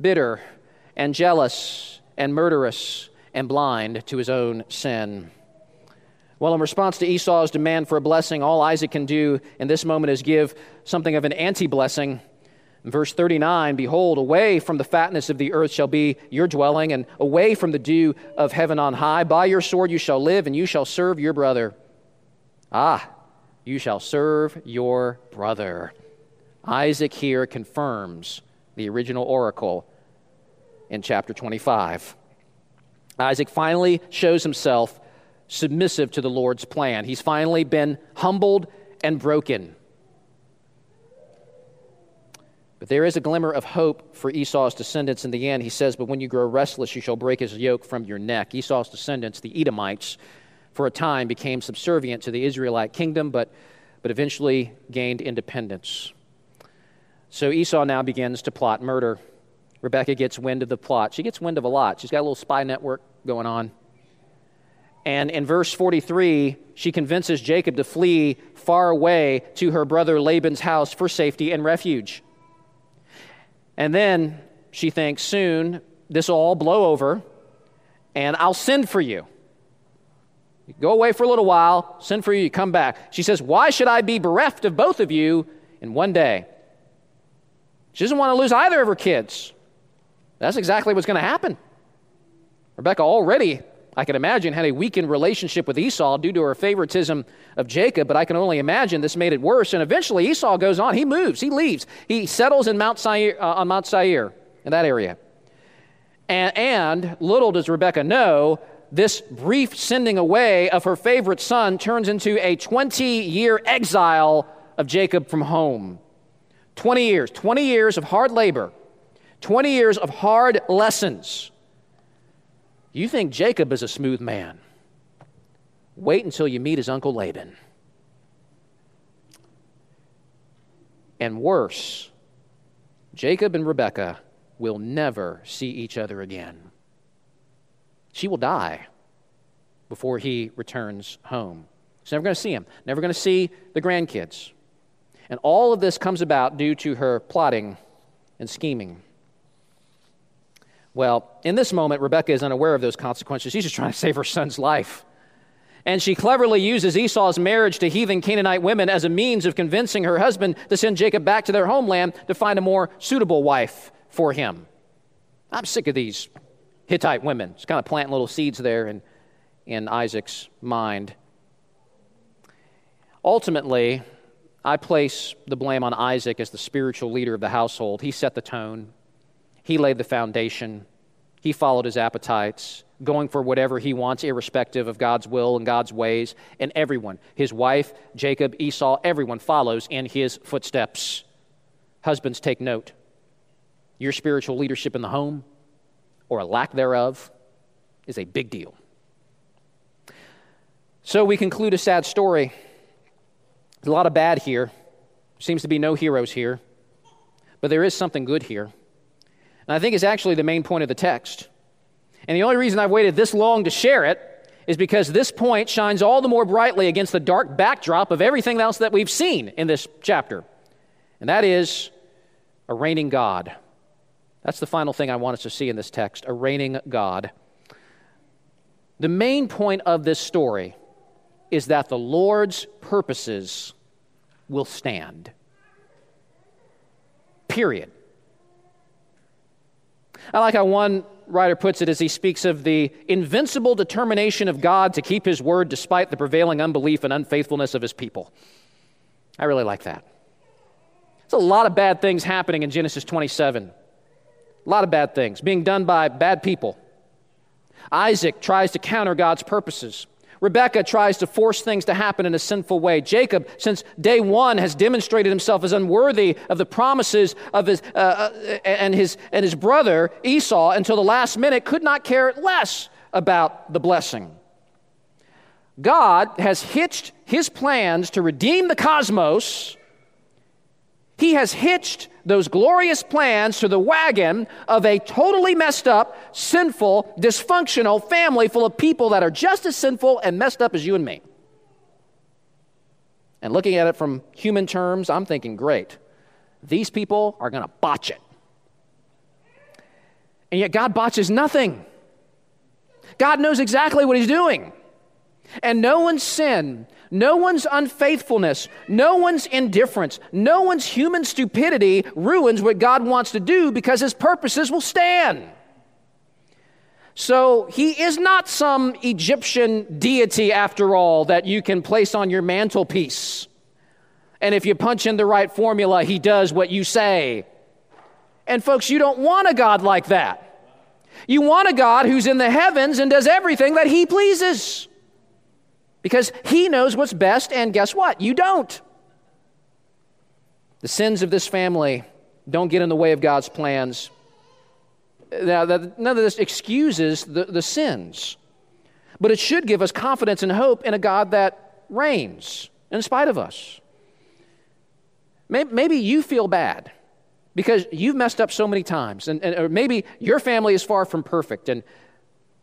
bitter and jealous and murderous and blind to his own sin. Well, in response to Esau's demand for a blessing, all Isaac can do in this moment is give something of an anti blessing. In verse 39, behold, away from the fatness of the earth shall be your dwelling, and away from the dew of heaven on high. By your sword you shall live, and you shall serve your brother. Ah, you shall serve your brother. Isaac here confirms the original oracle in chapter 25. Isaac finally shows himself submissive to the Lord's plan. He's finally been humbled and broken. But there is a glimmer of hope for Esau's descendants in the end. He says, But when you grow restless, you shall break his yoke from your neck. Esau's descendants, the Edomites, for a time became subservient to the Israelite kingdom, but, but eventually gained independence. So Esau now begins to plot murder. Rebecca gets wind of the plot. She gets wind of a lot. She's got a little spy network going on. And in verse 43, she convinces Jacob to flee far away to her brother Laban's house for safety and refuge. And then she thinks, soon this will all blow over, and I'll send for you. you. Go away for a little while, send for you, you come back. She says, Why should I be bereft of both of you in one day? She doesn't want to lose either of her kids. That's exactly what's going to happen. Rebecca already I can imagine, had a weakened relationship with Esau due to her favoritism of Jacob, but I can only imagine this made it worse. And eventually Esau goes on. He moves, he leaves. He settles in Mount Seir, uh, on Mount Seir, in that area. And, and little does Rebecca know, this brief sending away of her favorite son turns into a 20 year exile of Jacob from home. 20 years, 20 years of hard labor, 20 years of hard lessons you think Jacob is a smooth man. Wait until you meet his uncle Laban. And worse, Jacob and Rebekah will never see each other again. She will die before he returns home. She's never going to see him, never going to see the grandkids. And all of this comes about due to her plotting and scheming. Well, in this moment, Rebecca is unaware of those consequences. She's just trying to save her son's life. And she cleverly uses Esau's marriage to heathen Canaanite women as a means of convincing her husband to send Jacob back to their homeland to find a more suitable wife for him. I'm sick of these Hittite women. Just kind of planting little seeds there in, in Isaac's mind. Ultimately, I place the blame on Isaac as the spiritual leader of the household. He set the tone, he laid the foundation. He followed his appetites, going for whatever he wants, irrespective of God's will and God's ways. And everyone, his wife, Jacob, Esau, everyone follows in his footsteps. Husbands, take note. Your spiritual leadership in the home, or a lack thereof, is a big deal. So we conclude a sad story. There's a lot of bad here. Seems to be no heroes here. But there is something good here. And I think it's actually the main point of the text. And the only reason I've waited this long to share it is because this point shines all the more brightly against the dark backdrop of everything else that we've seen in this chapter. And that is a reigning God. That's the final thing I want us to see in this text a reigning God. The main point of this story is that the Lord's purposes will stand. Period. I like how one writer puts it as he speaks of the invincible determination of God to keep his word despite the prevailing unbelief and unfaithfulness of his people. I really like that. There's a lot of bad things happening in Genesis 27. A lot of bad things being done by bad people. Isaac tries to counter God's purposes. Rebecca tries to force things to happen in a sinful way. Jacob, since day one, has demonstrated himself as unworthy of the promises of his, uh, uh, and, his, and his brother Esau until the last minute could not care less about the blessing. God has hitched his plans to redeem the cosmos. He has hitched those glorious plans to the wagon of a totally messed up, sinful, dysfunctional family full of people that are just as sinful and messed up as you and me. And looking at it from human terms, I'm thinking, great, these people are going to botch it. And yet, God botches nothing. God knows exactly what He's doing. And no one's sin no one's unfaithfulness, no one's indifference, no one's human stupidity ruins what God wants to do because his purposes will stand. So he is not some Egyptian deity, after all, that you can place on your mantelpiece. And if you punch in the right formula, he does what you say. And folks, you don't want a God like that. You want a God who's in the heavens and does everything that he pleases because he knows what's best, and guess what? You don't. The sins of this family don't get in the way of God's plans. Now, none of this excuses the, the sins, but it should give us confidence and hope in a God that reigns in spite of us. Maybe, you feel bad because you've messed up so many times, and, and or maybe your family is far from perfect, and,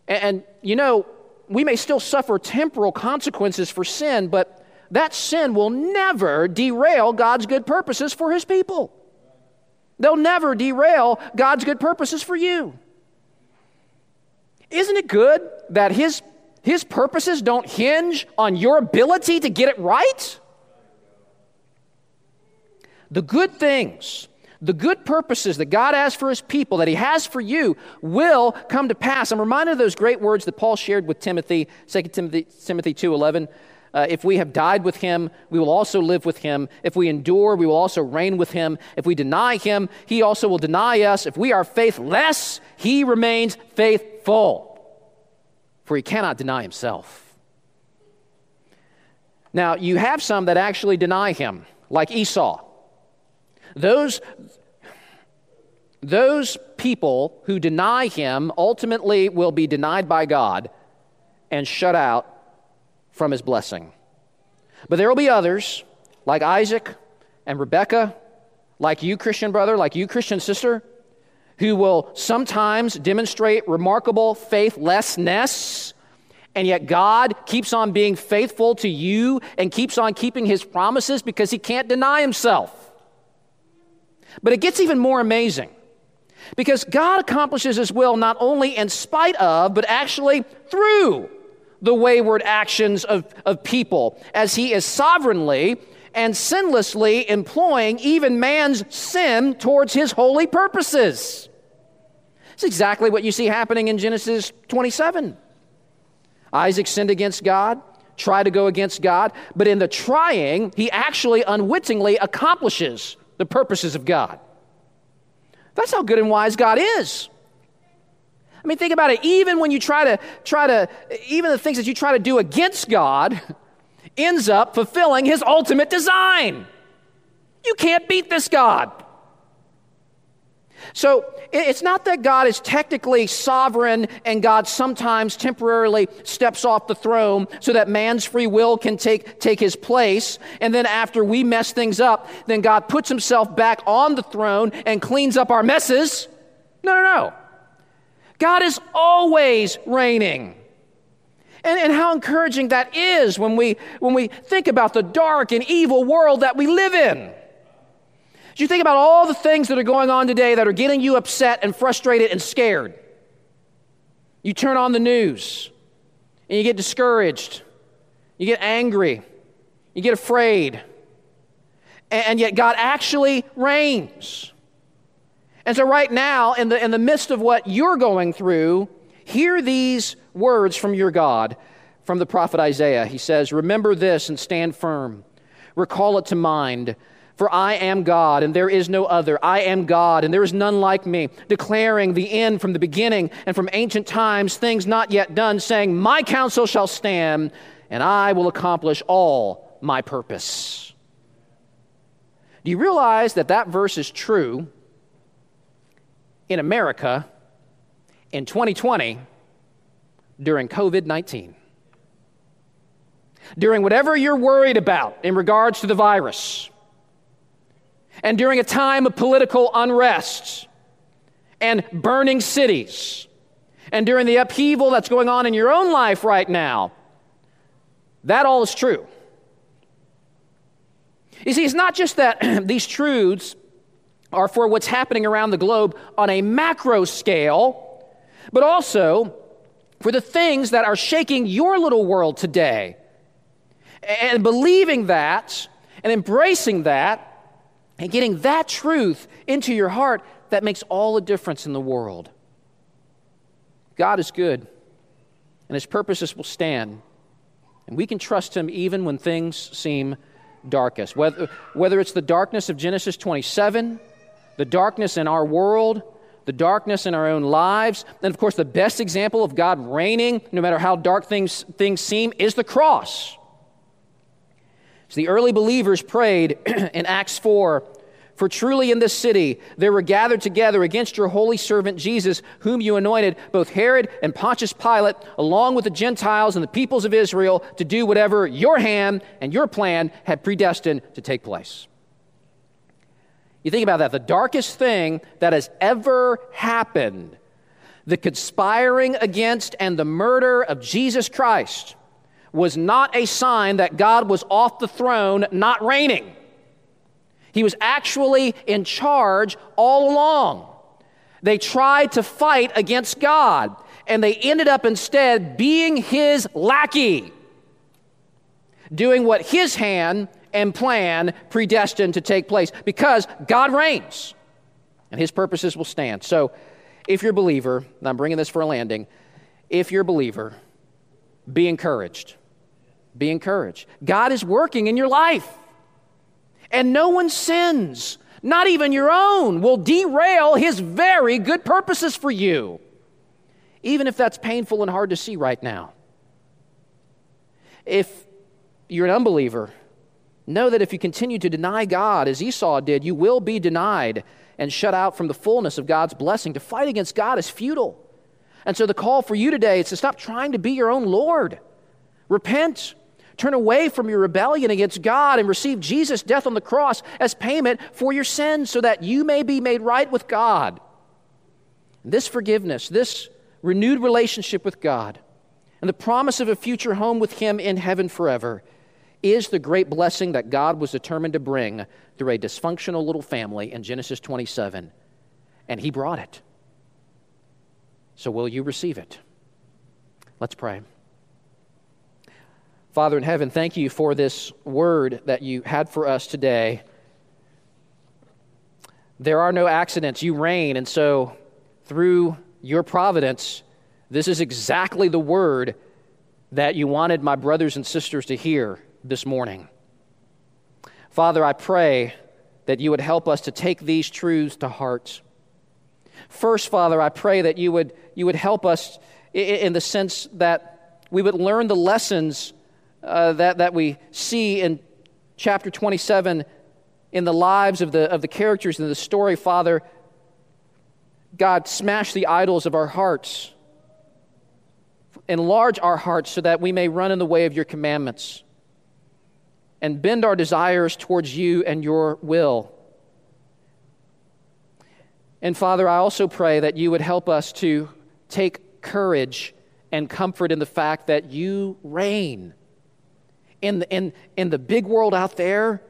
and you know, we may still suffer temporal consequences for sin, but that sin will never derail God's good purposes for his people. They'll never derail God's good purposes for you. Isn't it good that his, his purposes don't hinge on your ability to get it right? The good things, the good purposes that God has for his people, that he has for you, will come to pass. I'm reminded of those great words that Paul shared with Timothy, 2 Timothy, Timothy 2.11. Uh, if we have died with him, we will also live with him. If we endure, we will also reign with him. If we deny him, he also will deny us. If we are faithless, he remains faithful, for he cannot deny himself. Now, you have some that actually deny him, like Esau. Those, those people who deny him ultimately will be denied by God and shut out from his blessing. But there will be others, like Isaac and Rebekah, like you, Christian brother, like you, Christian sister, who will sometimes demonstrate remarkable faithlessness, and yet God keeps on being faithful to you and keeps on keeping his promises because he can't deny himself. But it gets even more amazing because God accomplishes his will not only in spite of, but actually through the wayward actions of, of people, as he is sovereignly and sinlessly employing even man's sin towards his holy purposes. It's exactly what you see happening in Genesis 27. Isaac sinned against God, tried to go against God, but in the trying, he actually unwittingly accomplishes the purposes of God. That's how good and wise God is. I mean, think about it. Even when you try to try to, even the things that you try to do against God ends up fulfilling his ultimate design. You can't beat this God. So it's not that God is technically sovereign and God sometimes temporarily steps off the throne so that man's free will can take, take his place. And then after we mess things up, then God puts himself back on the throne and cleans up our messes. No, no, no. God is always reigning. And, and how encouraging that is when we, when we think about the dark and evil world that we live in. As you think about all the things that are going on today that are getting you upset and frustrated and scared, you turn on the news and you get discouraged, you get angry, you get afraid, and yet God actually reigns. And so, right now, in the, in the midst of what you're going through, hear these words from your God, from the prophet Isaiah. He says, Remember this and stand firm. Recall it to mind. For I am God, and there is no other. I am God, and there is none like me, declaring the end from the beginning and from ancient times, things not yet done, saying, My counsel shall stand, and I will accomplish all my purpose. Do you realize that that verse is true in America in 2020 during COVID 19. During whatever you're worried about in regards to the virus, and during a time of political unrest and burning cities, and during the upheaval that's going on in your own life right now, that all is true. You see, it's not just that these truths are for what's happening around the globe on a macro scale, but also for the things that are shaking your little world today. And believing that and embracing that and getting that truth into your heart that makes all the difference in the world. God is good, and his purposes will stand. And we can trust him even when things seem darkest. Whether, whether it's the darkness of Genesis 27 the darkness in our world, the darkness in our own lives. And of course, the best example of God reigning, no matter how dark things, things seem, is the cross. So the early believers prayed in Acts 4 For truly in this city there were gathered together against your holy servant Jesus, whom you anointed, both Herod and Pontius Pilate, along with the Gentiles and the peoples of Israel, to do whatever your hand and your plan had predestined to take place. You think about that. The darkest thing that has ever happened, the conspiring against and the murder of Jesus Christ, was not a sign that God was off the throne, not reigning. He was actually in charge all along. They tried to fight against God, and they ended up instead being his lackey, doing what his hand and plan predestined to take place because God reigns and his purposes will stand. So, if you're a believer, and I'm bringing this for a landing, if you're a believer, be encouraged. Be encouraged. God is working in your life and no one's sins, not even your own, will derail his very good purposes for you, even if that's painful and hard to see right now. If you're an unbeliever, know that if you continue to deny God as Esau did, you will be denied and shut out from the fullness of God's blessing. To fight against God is futile. And so the call for you today is to stop trying to be your own Lord. Repent Turn away from your rebellion against God and receive Jesus' death on the cross as payment for your sins so that you may be made right with God. This forgiveness, this renewed relationship with God, and the promise of a future home with Him in heaven forever is the great blessing that God was determined to bring through a dysfunctional little family in Genesis 27. And He brought it. So, will you receive it? Let's pray. Father in heaven, thank you for this word that you had for us today. There are no accidents. You reign. And so, through your providence, this is exactly the word that you wanted my brothers and sisters to hear this morning. Father, I pray that you would help us to take these truths to heart. First, Father, I pray that you would, you would help us in the sense that we would learn the lessons uh, that, that we see in chapter 27 in the lives of the, of the characters in the story, Father, God, smash the idols of our hearts. Enlarge our hearts so that we may run in the way of your commandments and bend our desires towards you and your will. And Father, I also pray that you would help us to take courage and comfort in the fact that you reign in the, in, in the big world out there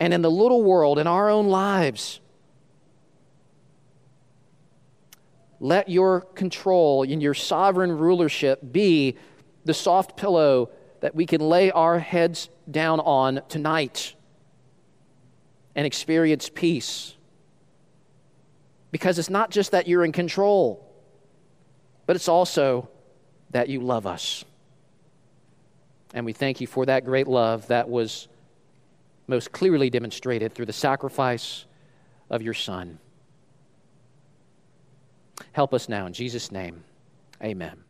and in the little world in our own lives. Let your control and your sovereign rulership be the soft pillow that we can lay our heads down on tonight and experience peace. Because it's not just that you're in control, but it's also that you love us. And we thank you for that great love that was most clearly demonstrated through the sacrifice of your Son. Help us now in Jesus' name. Amen.